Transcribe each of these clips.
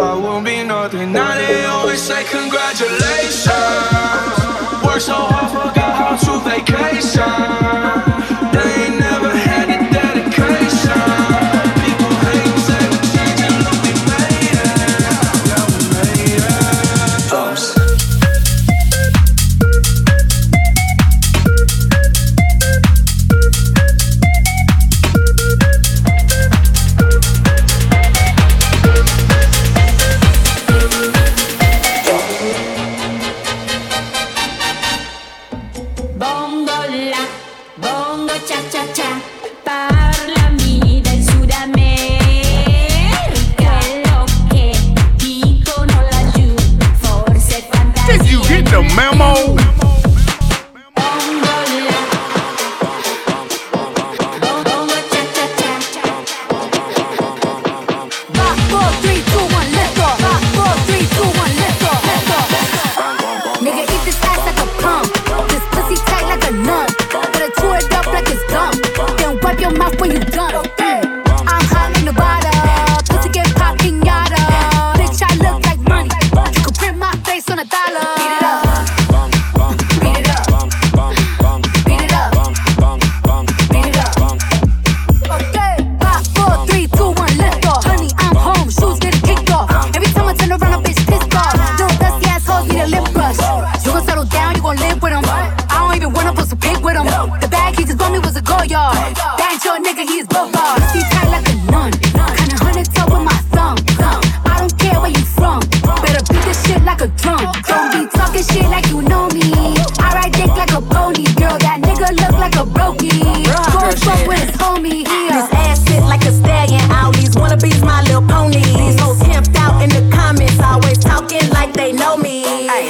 I won't be nothing. Now they always say congratulations. Worked so hard, forgot how to vacation. this shit like you know me. I ride dick like a pony, girl. That nigga look like a brokey. Going fuck with his homie. Yeah. This ass sit like a stallion. All these wannabes, my little ponies. These hoes pimped out in the comments, always talking like they know me. Ay,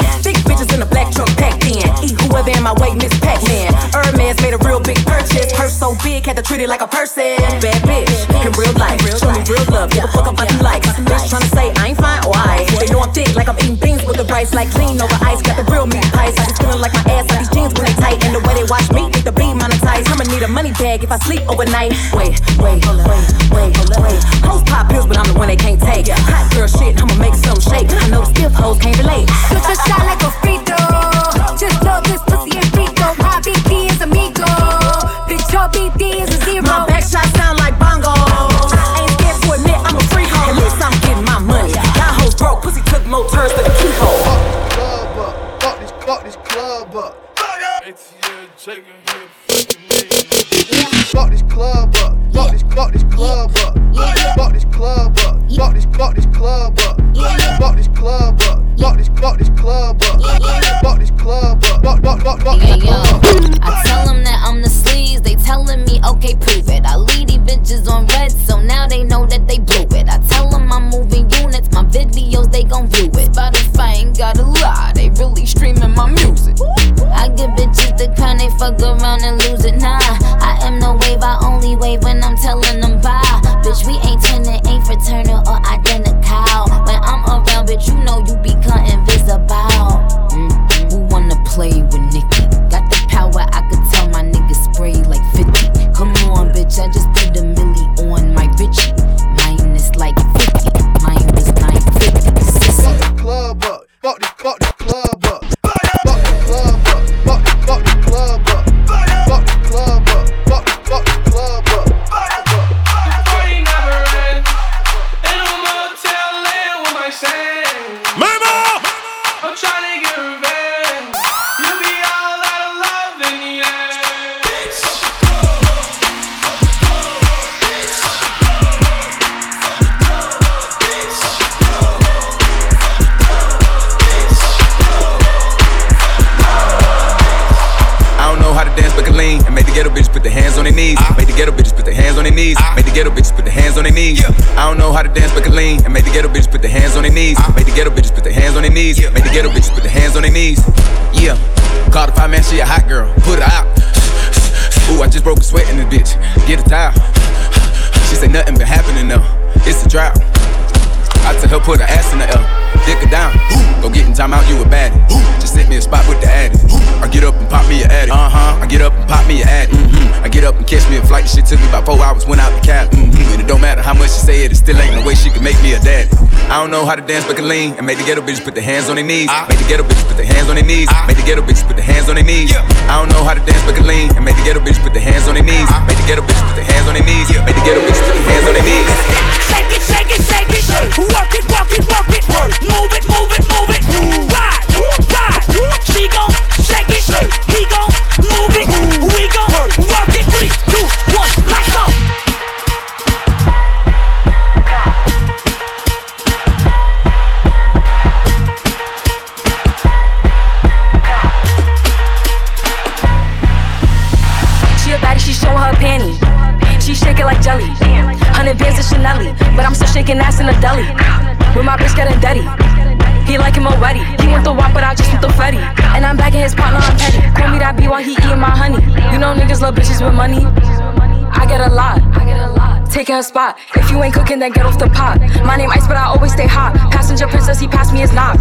bitches in a black truck packed in. Eat whoever in my way, Miss Pac-Man. Hermes made a real big purchase. Purse so big, had to treat it like a person. Bad bitch, in real life, show me real love. Give a fuck about you like. Bitch tryna say I ain't fine Why? They know I'm thick, like I'm eating beans with the rice, like clean over ice. I sleep overnight. Wait, wait, wait, wait, wait. Hoes pop pills, but I'm the one they can't take. Hot girl shit, I'ma make some shake. I know stiff hoes can't relate. know how to dance but can lean. And made the ghetto bitches put their hands on their knees. Ah. Made the ghetto bitches put their hands on their knees. Ah. Made the ghetto bitches put their hands on their knees. I don't know how to dance but can lean. And made the ghetto bitches put their hands on their knees. Ah. Made the ghetto bitches put their hands on their knees. Made the ghetto bitches put their hands on their knees. Shake it, shake it, shake it. Work it, work it, work it. Work. taking her spot. If you ain't cooking, then get off the pot. My name Ice, but I always stay hot. Passenger princess, he passed me his knob.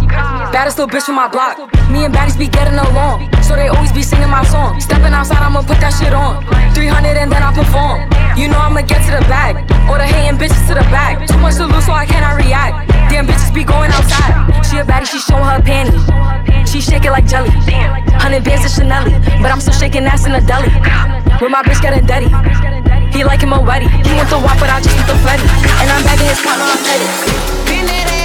Baddest little bitch from my block. Me and baddies be getting along, so they always be singing my song. Stepping outside, I'ma put that shit on. 300 and then I perform. You know I'ma get to the bag, or the hating bitches to the back. Too much to lose, so I cannot react. Damn bitches be going outside. She a baddie, she showing her panties. She shaking like jelly. Hundred bands of Chanel, but I'm still shaking ass in a deli. With my bitch getting dirty. He like him a wetty. He wants to wop, but I just eat the flatty. And I'm back in his car, I'm petty.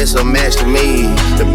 It's a match to me. The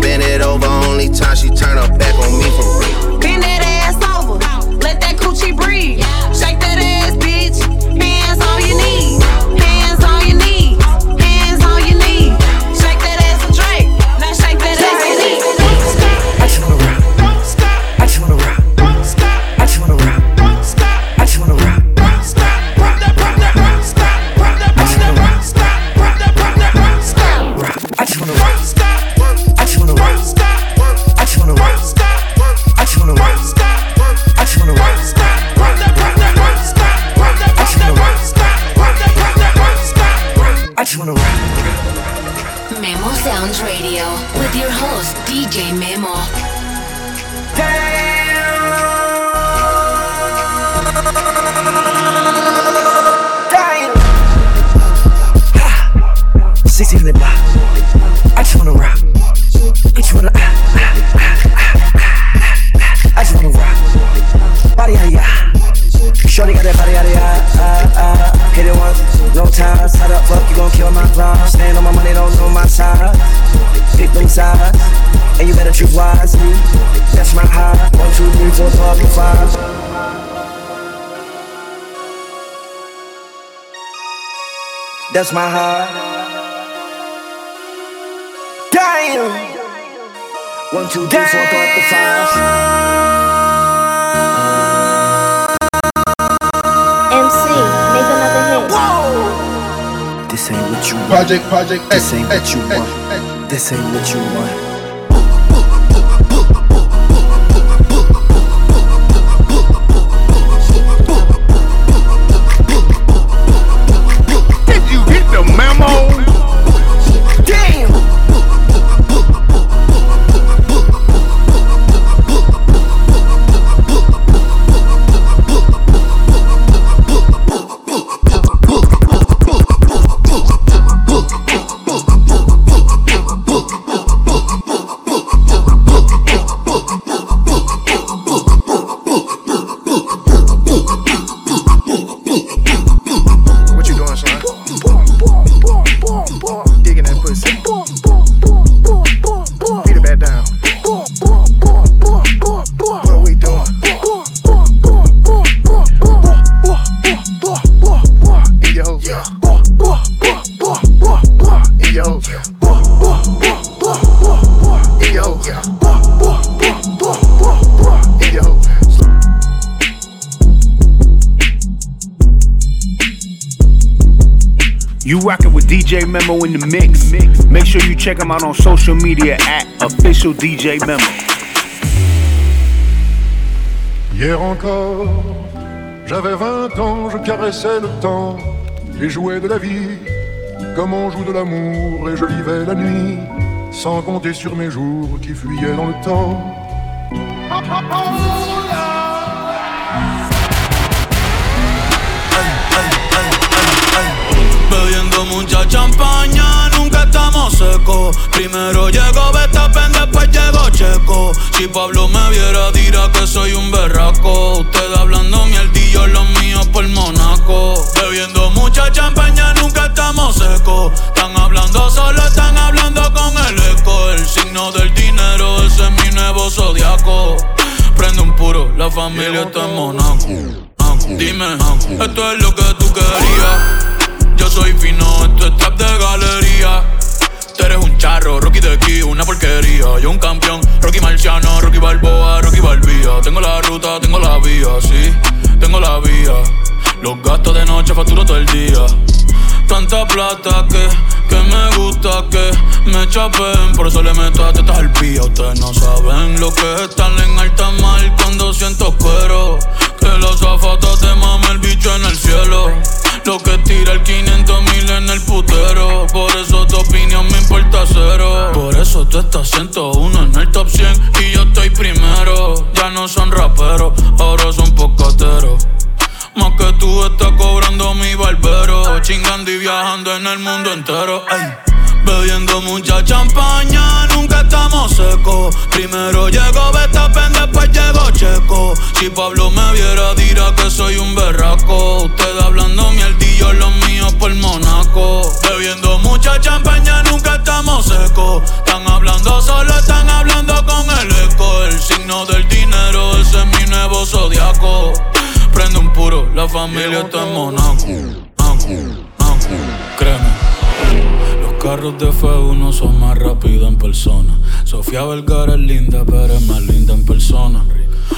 just wanna rock. Memo Sounds Radio with your host DJ Memo. In the block. I just wanna rock. I just wanna. ah, ah, ah, ah, ah, ah. I just wanna rock. Body out of ya. Shorty got that body out of ya. Hit it once, no time. Side up, fuck, you gon' kill my vibe. Stand on my money, don't know my side. Pick them sides, and you better choose wisely. That's my high. One, two, three, four, five, five. That's my heart. Damn. One, two, three, four, five, five. This ain't what you want. Project, project, This ain't what you want. This ain't what you want. Boom, boom. DJ Memo in the mix. Make sure you check him out on social media at official DJ Memo. Hier encore, j'avais 20 ans, je caressais le temps et jouais de la vie comme on joue de l'amour et je vivais la nuit sans compter sur mes jours qui fuyaient dans le temps. Mucha champaña, nunca estamos secos. Primero llegó Betapen, después llegó Checo. Si Pablo me viera, dirá que soy un berraco. Usted hablando mierdillo, los míos por Monaco. Bebiendo mucha champaña, nunca estamos secos. Están hablando solo, están hablando con el eco. El signo del dinero, ese es mi nuevo zodiaco. Prende un puro, la familia está en Monaco. Dime, esto es lo que tú querías. Yo soy fino, esto es trap de galería. Tú eres un charro, Rocky de aquí, una porquería. Yo un campeón, Rocky Marciano, Rocky Balboa, Rocky Balbía. Tengo la ruta, tengo la vía, sí, tengo la vía. Los gastos de noche facturo todo el día. Tanta plata que, que me gusta que me chapen. Por eso le meto a tetas al pío. Ustedes no saben lo que es Lo que tira el 500 mil en el putero. Por eso tu opinión me importa cero. Por eso tú estás 101 en el top 100 y yo estoy primero. Ya no son raperos, ahora son pocateros. Más que tú estás cobrando mi barbero. Chingando y viajando en el mundo entero. Bebiendo mucha champaña, nunca estamos secos. Primero llegó Betapen, después llegó Checo. Si Pablo me viera, dirá que soy un berraco. Usted hablando mierdillo, los míos por Monaco. Bebiendo mucha champaña, nunca estamos secos. Están hablando solo, están hablando con el eco. El signo del dinero, ese es mi nuevo zodiaco. Prende un puro, la familia está en Monaco. Carros de F1 son más rápidos en persona. Sofía Vergara es linda, pero es más linda en persona.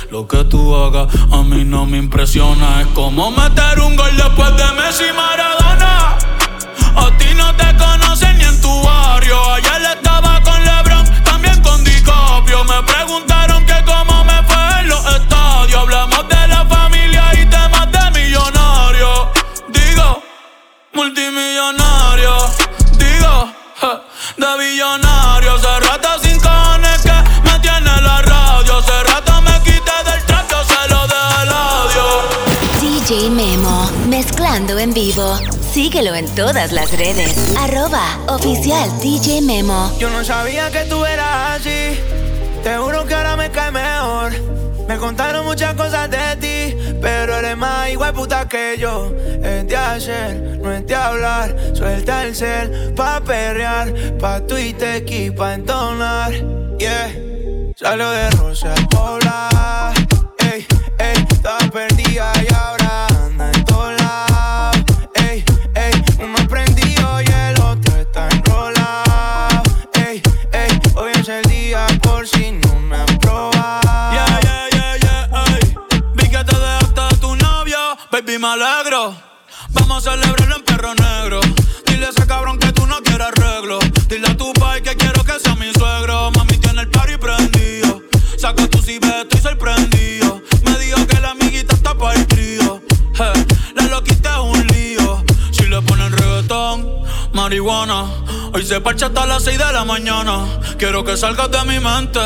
Lo que tú hagas a mí no me impresiona. Es como meter un gol después de Messi Maradona. A ti no te conocen ni en tu barrio. Ayer estaba con en vivo. Síguelo en todas las redes. Arroba oficial DJ Memo. Yo no sabía que tú eras así. Te juro que ahora me cae mejor. Me contaron muchas cosas de ti, pero eres más igual puta que yo. Es de hacer, no es de hablar. Suelta el cel pa' perrear, pa' Twitter y pa' entonar. Yeah, salió de Rosa al Vamos a celebrarlo en perro negro. Dile a ese cabrón que tú no quieres arreglo. Dile a tu pai que quiero que sea mi suegro. Mami tiene el party prendido. Saca tu si estoy sorprendido. Marihuana. Hoy se parcha hasta las 6 de la mañana. Quiero que salgas de mi mente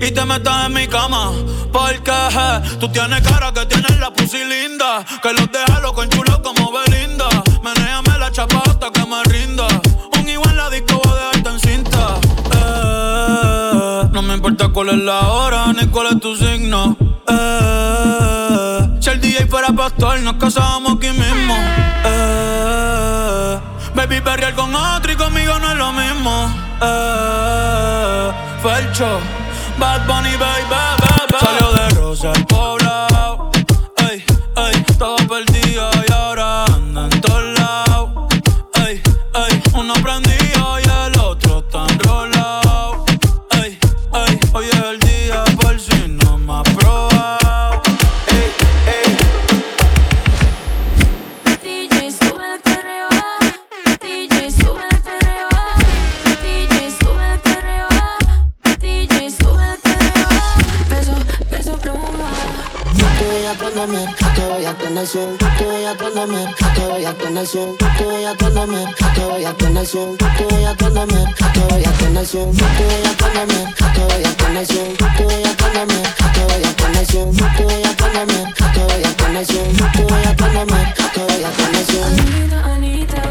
y te metas en mi cama. Porque je, tú tienes cara que tienes la pussy linda. Que los deja loco en chulo como Belinda. Menéame la chapa hasta que me rinda. Un igual la disco voy a dejarte en cinta. Eh, no me importa cuál es la hora ni cuál es tu signo. Eh, si el DJ fuera pastor, nos casábamos aquí mismo. Eh, baby, perrear con otro y conmigo no es lo mismo. Eh, Felcho, Bad Bunny, baby, baby. Salió de Rosa al poblado. Swing, te voy a men, te voy a swing, te voy a men, te voy a swing, te voy a men, te voy a swing, te voy a men, te voy a swing, te voy a men, te voy a swing, te voy a men, te voy a swing, te voy a men, te voy a swing. Anita, Anita,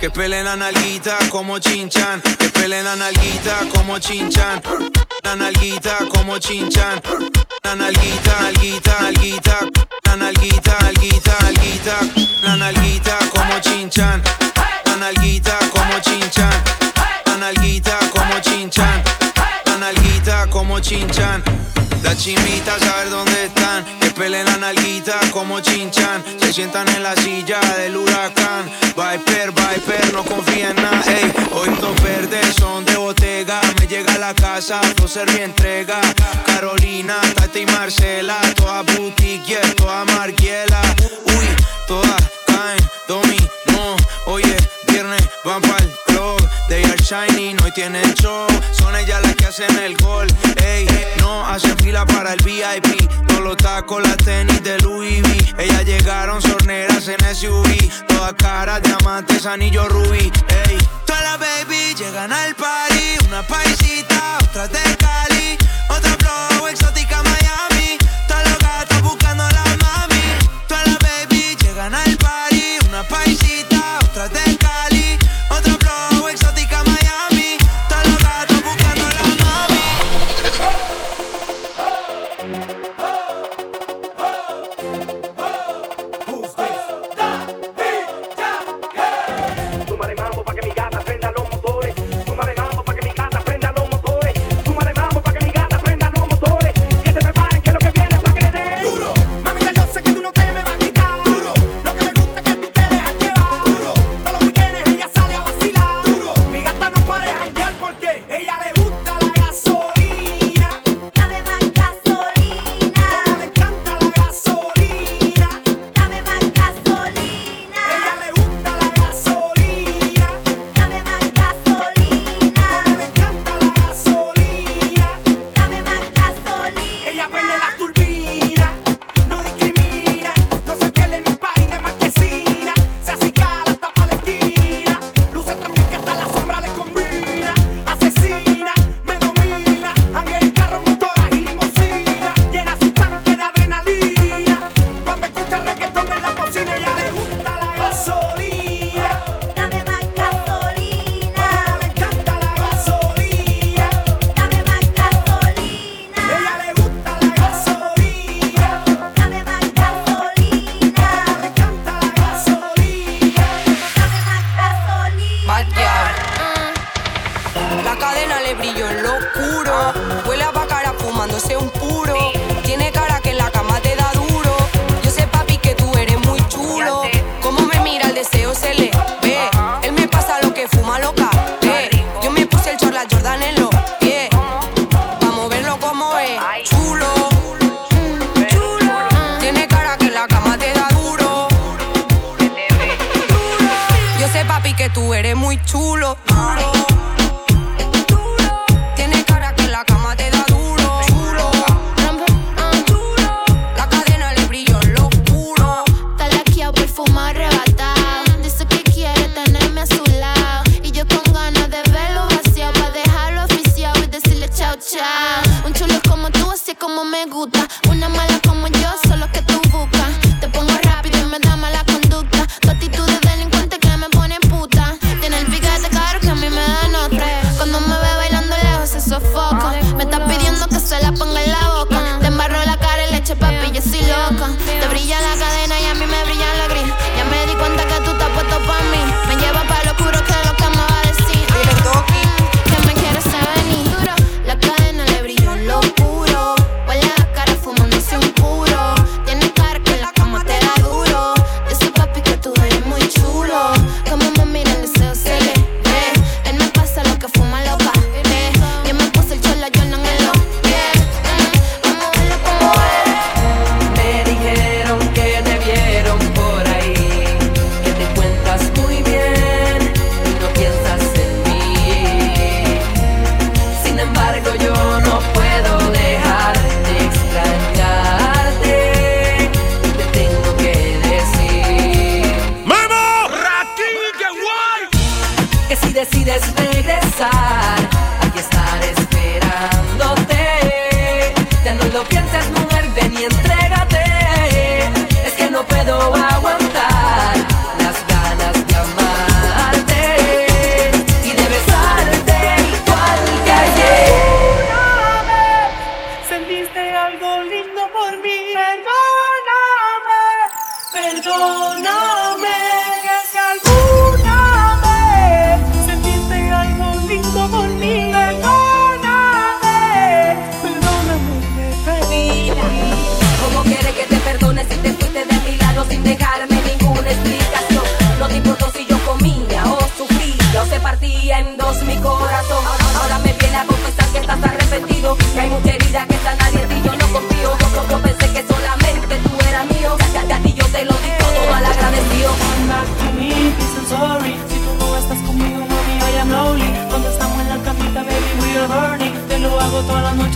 Que pelen a nalguita como chinchan. Que pelen a nalguita como chinchan. La nalguita como chinchan. La nalguita, nalguita, nalguita. La nalguita, nalguita, nalguita. La nalguita como chinchan. La nalguita como chinchan. La nalguita como chinchan la nalguita como chinchan. Las chimitas saber dónde están, que peleen la nalguita como chinchan. Se sientan en la silla del huracán. Viper, Viper, no confía nada. Ey, hoy dos verdes son de botega. Me llega a la casa, ser mi entrega. Carolina, Tati y Marcela, toda boutique, toda marquiela. Uy, toda caen, dominó. Oye, viernes van pa'l club. They are shining, hoy tienen show. Son ellas las que hacen el gol. Ey, no hacen fila para el VIP. No los tacos, las tenis de Louis V. Ellas llegaron sorneras en SUV. Todas caras, diamantes, anillo rubí. Ey, todas las baby llegan al party. Una paisita, otra de Cali. Otra flow exótica Miami.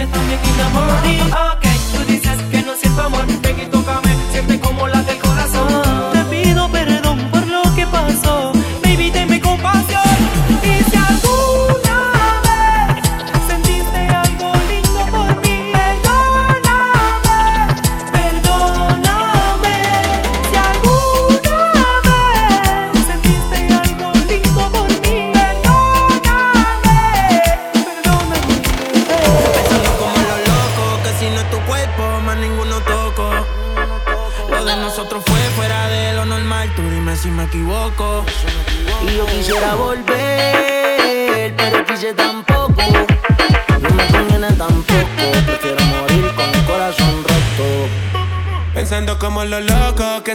noche también morir. Ok, tú dices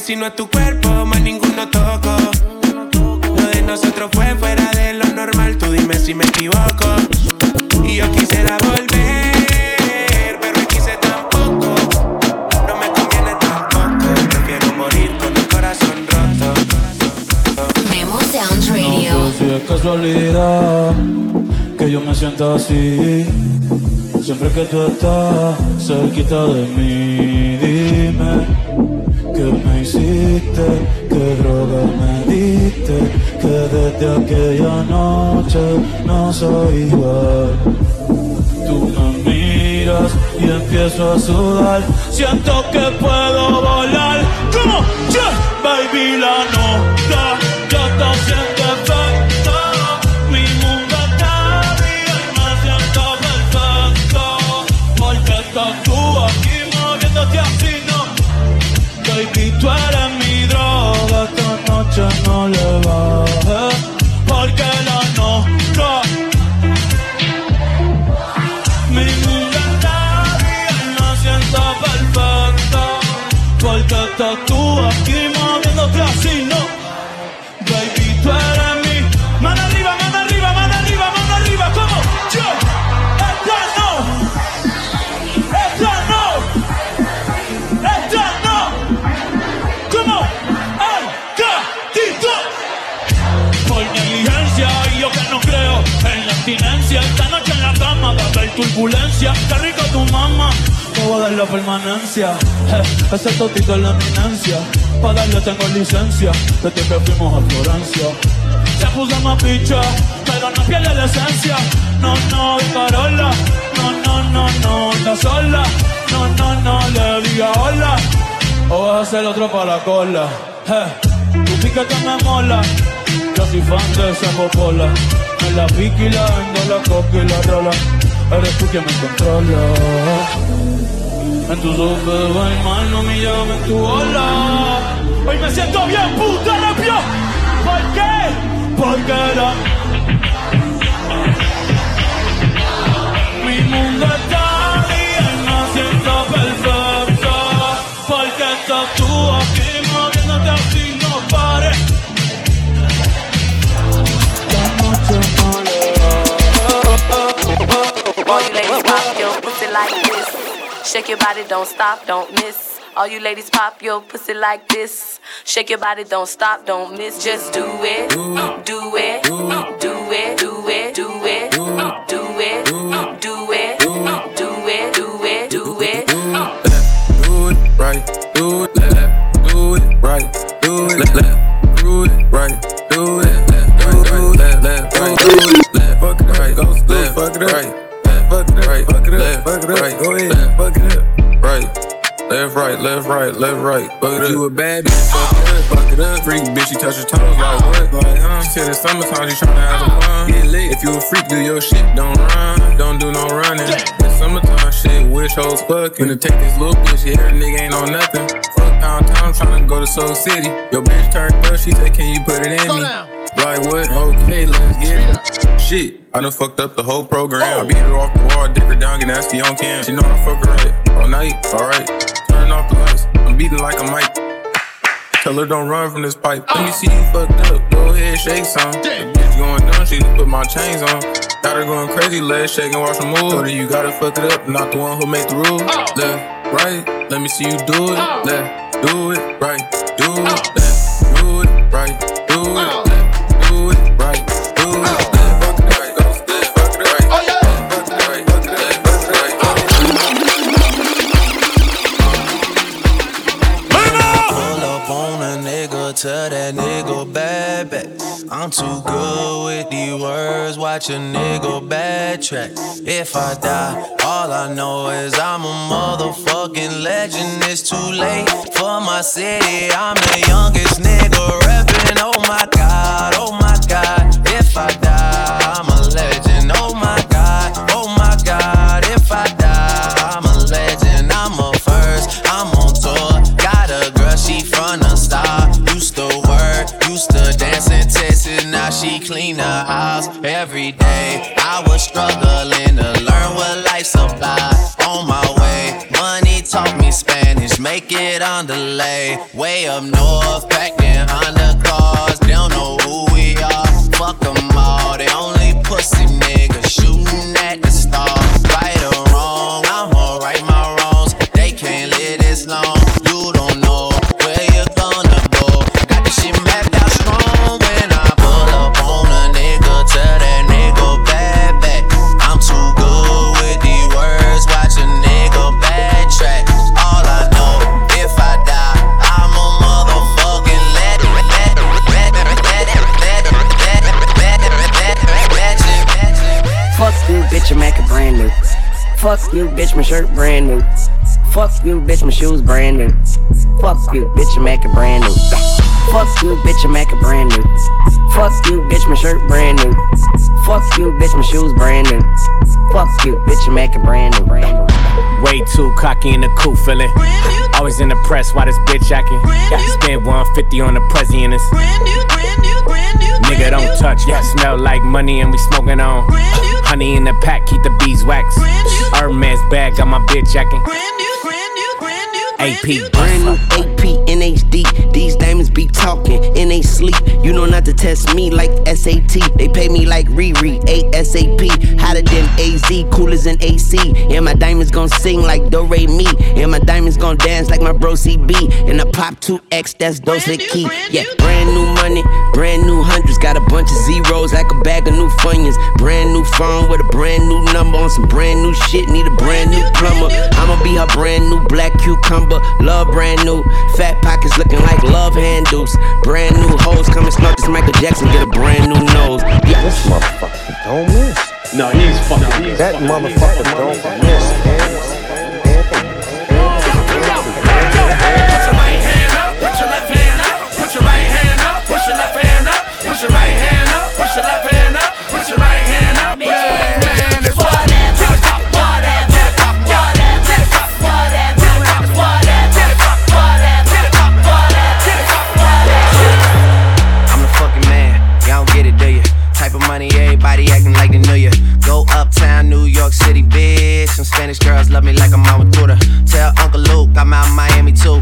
si no es tu cuerpo, más ninguno toco. Lo de nosotros fue fuera de lo normal, tú dime si me equivoco. Y yo quisiera volver, pero aquí quise tampoco. No me conviene tampoco, prefiero morir con el corazón roto. Memo Sound Radio. No sé si es casualidad que yo me sienta así. Siempre que tú estás cerquita de mí, dime hiciste, que droga me diste, que desde aquella noche no soy igual. Tú me miras y empiezo a sudar, siento que puedo volar. Va a haber turbulencia. Qué rico tu mamá, te voy a dar la permanencia. Eh, ese totito es la eminencia. Pa' darle tengo licencia, desde que fuimos a Florencia. Se puso más picha, pero no pierde la esencia. No, no, y parola. No, no, no, no, anda sola. No, no, no, le diga hola. O vas a hacer otro para la cola. Eh, tu piquete me mola. Yo soy fan de esa popola. Me la pique y la vendo, rola. Eres tú quien me controla. En tus ojos veo el mal, no me llames tu ola. Hoy me siento bien, puta repio. ¿Por qué? Porque la... like this. Shake your body, don't stop, don't miss. All you ladies pop your pussy like this. Shake your body, don't stop, don't miss. Just do it, do it, do it, do it, do it, do it, do it, do it, do it, do it, do it. Do it right, do it left, do it right, do it left, left, do it right, do it left, right, left, left, right, do it left, fuck it right, go left, fuck it right, fuck it right, fuck it up, right, go ahead, fuck it up, right. Left, right, left, right, left, right. Fuck it up. You a bad bitch, fuck it up, fuck it up. Freak bitch, she touch her toes like what? Like, huh? She said it's summertime, she tryna have some fun. Get lit. If you a freak, do your shit, don't run, don't do no running. It's summertime shit, wish hoes fucking. Finna take this little bitch, yeah, her nigga ain't on nothing. Fuck downtown, tryna go to Soul City. Your bitch turned up, she said, Can you put it in me? Like what? Okay, let's get it. Shit, I done fucked up the whole program. I beat her off the wall, dick her down, get nasty on cam. She know I fuck her right all night, alright. Turn off the lights, I'm beating like a mic. Tell her don't run from this pipe. Let me see you fucked up. Go ahead, shake some. The bitch going down, she just put my chains on. Got her going crazy, legs shaking, watch her move. Told her you gotta fuck it up, not the one who make the rules. Oh. Left, right, let me see you do it. Oh. Left, do it, right, do it. Oh. Left, do it, right, do it. I'm too good with these words, watch a nigga backtrack. If I die, all I know is I'm a motherfucking legend. It's too late for my city. I'm the youngest nigga rapping. Oh my god, oh my god. If I die, she clean the house every day. I was struggling to learn what life's about. On my way, money taught me Spanish. Make it on delay. Way up north, packed in Honda cars. They don't know who we are. Fuck them all. They only pussy niggas shooting at Fuck you, bitch, my shirt brand new. Fuck you, bitch, my shoes brand new. Fuck you, bitch, I make it brand new. Fuck you, bitch, I make it brand new. Fuck you, bitch, my shirt brand new. Fuck you, bitch, my shoes brand new. Fuck you, bitch, I make it brand new. Brand new. Way too cocky in the cool feeling. Always in the press, why this bitch acting? Yeah, spend 150 on the it's Nigga don't touch, yeah, smell like money and we smoking on. Honey in the pack, keep the beeswax. Hermes bag, got my bitch acting. AP, Brand new AP NHD. These diamonds be talking in they sleep. You know not to test me like SAT. They pay me like Riri, ASAP. Hotter than AZ, coolers than AC. And my diamonds gon' sing like Do Re Mi. And my diamonds gon' dance like my bro CB. And I pop 2X, that's Dose Key. Yeah, brand new money, brand new hundreds. Got a bunch of zeros like a bag of new funyuns. Brand new phone with a brand new number on some brand new shit. Need a brand new plumber. I'ma be her brand new black cucumber. Love brand new. Fat pockets looking like love handles. Brand new hoes come and snort this Michael Jackson. Get a brand new nose. Yeah, this motherfucker don't miss. No, he's fucking. That motherfucker don't miss. Spanish girls love me like I'm out with. Tell Uncle Luke I'm out Miami too.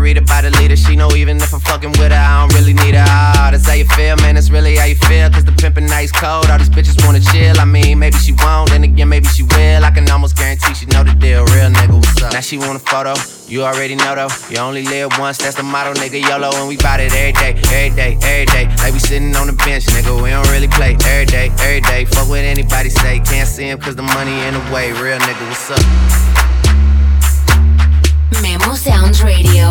by the leader. She know even if I'm fucking with her, I don't really need her. Ah, that's how you feel, man. That's really how you feel. Cause the pimpin' nice cold. All these bitches wanna chill. I mean, maybe she won't, then again, maybe she will. I can almost guarantee she know the deal. Real nigga, what's up? Now she want a photo. You already know though. You only live once, that's the motto, nigga. YOLO, and we bout it every day, every day, every day. Like we sitting on the bench, nigga. We don't really play every day, every day. Fuck what anybody say. Can't see him cause the money in the way. Real nigga, what's up? Memo Sounds Radio.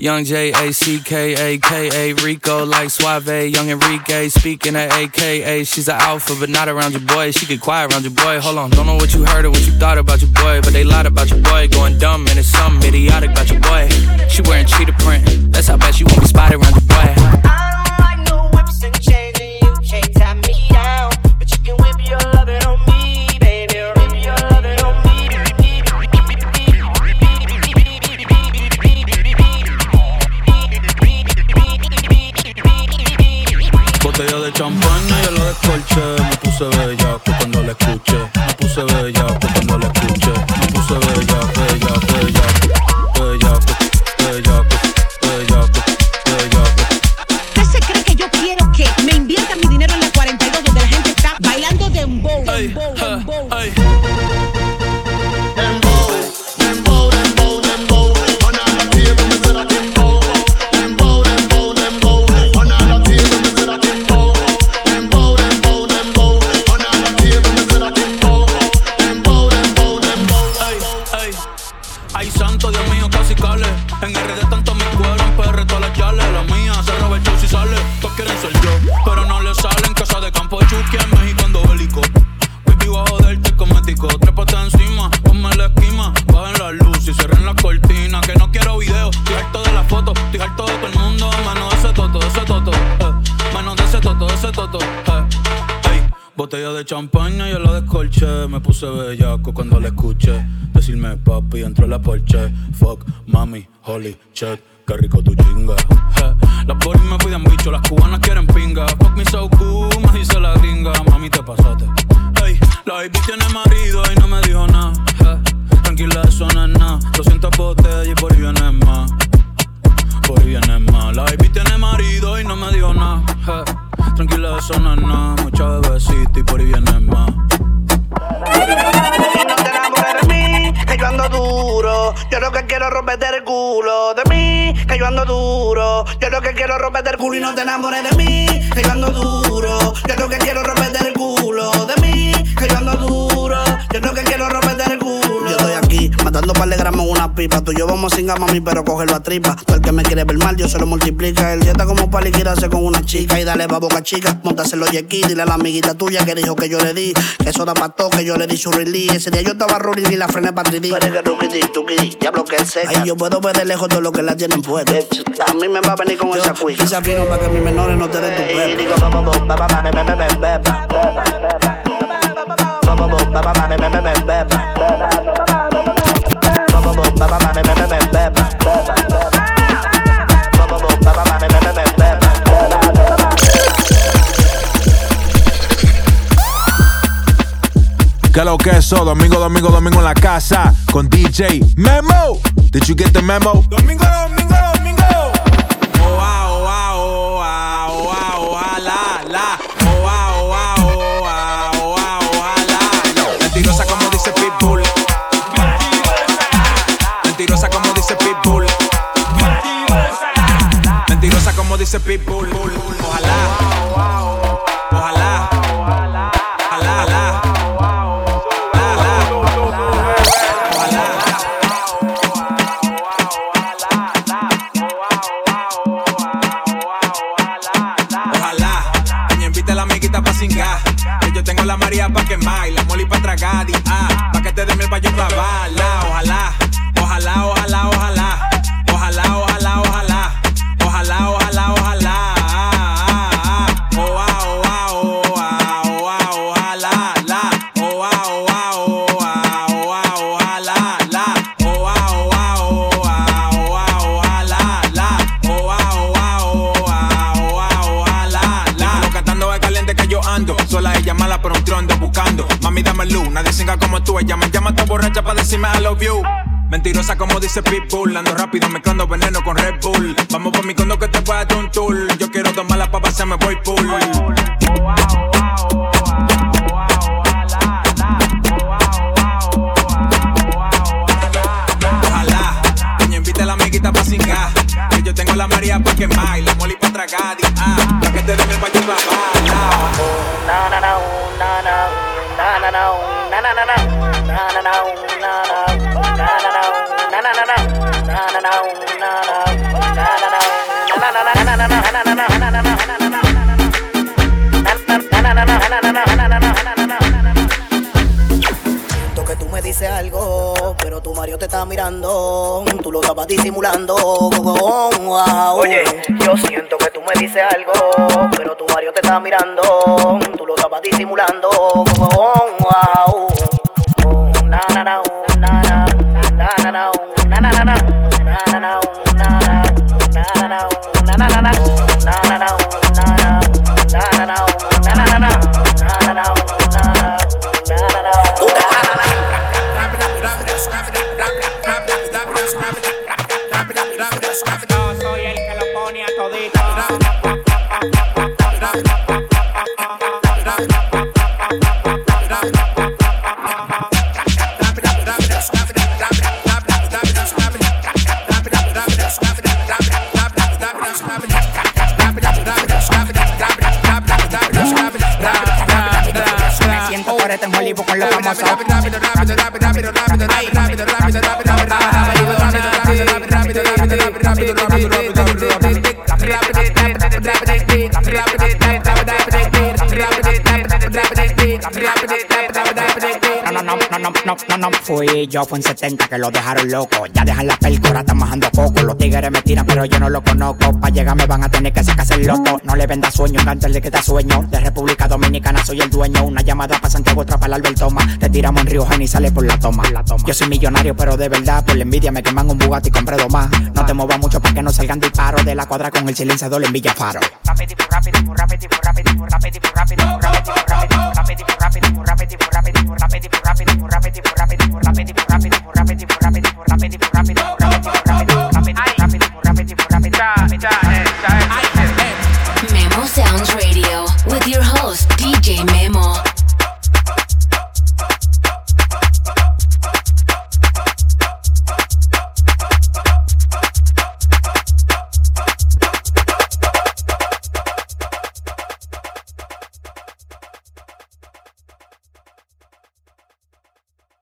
Young J A C K A K A Rico like Suave, Young Enrique speaking at AKA. She's an alpha, but not around your boy. She get quiet around your boy. Hold on, don't know what you heard or what you thought about your boy, but they lied about your boy. Going dumb and it's something idiotic about your boy. She wearing cheetah print. That's how bad she won't be spotted around your boy. Eso no es nada. Mucha bebecita y por ahí viene más. de mí, que yo ando duro. Yo lo que quiero romperte el culo. De mí, que yo ando duro. Yo lo que quiero romperte el culo y no te enamores de mí, que yo ando duro. Yo lo que quiero romperte el culo. Pipa. Tú y yo vamos sin mami, pero cógelo a tripa. Tú el que me quiere ver mal, yo se lo multiplica. El día está como para liquidarse con una chica. Y dale pa' boca chica, montaselo y aquí. Dile a la amiguita tuya que dijo que yo le di. Que eso da pa' todo, que yo le di su release. Ese día yo estaba rolling y la frené pa' 3D. Pero que tukiti, tukiti, diablo que seca. Ay, yo puedo ver de lejos todo lo que la tienen puesta. A mí me va a venir con esa cuija. Quizá fino para que mis menores no te den tu pepa. Digo, ba, ba, ba, ba, ba, ba, ba, ba, ba, ba, ba, ba, ba, Que lo que eso, domingo, domingo, domingo en la casa con DJ Memo. Did you get the memo? Domingo, domingo, domingo. Oa, oa, oa, oa, oa, la, la. Oa, oa, oa, oa, oa, la. Mentirosa como dice Pitbull. Mentirosa como dice Pitbull. Mentirosa como dice Pitbull. Ojalá. Yo tengo la María pa' quemar la moli pa' tragar. Y ah, pa' que te dé miel pa' yo clavarla. Ojalá, ojalá, ojalá. Mentirosa como dice Pitbull, ando rápido mezclando veneno con Red Bull. Vamos por mi condo que te voy a un tour. Yo quiero tomarla pa' pasarme voy full. Mirando. Tú lo estabas disimulando. Oye, yo siento que tú me dices algo, pero tu Mario te está mirando. Tú lo estabas disimulando. Wow. fui yo, fue en 70 que lo dejaron loco. Ya dejan la pelcora, están bajando coco. Los tigres me tiran, pero yo no lo conozco. Pa' llegar me van a tener que sacarse el loco. No le venda sueño, antes de que sueño. De República Dominicana soy el dueño. Una llamada para Santiago, otra para el Albert Toma. Te tiramos en Río y sale por la toma. Yo soy millonario, pero de verdad, por la envidia me queman un Bugatti y compré dos más. No te muevas mucho para que no salgan disparos de la cuadra con el silenciador en Villafaro. rápido, rápido, rápido, rápido, rápido, rápido, rápido.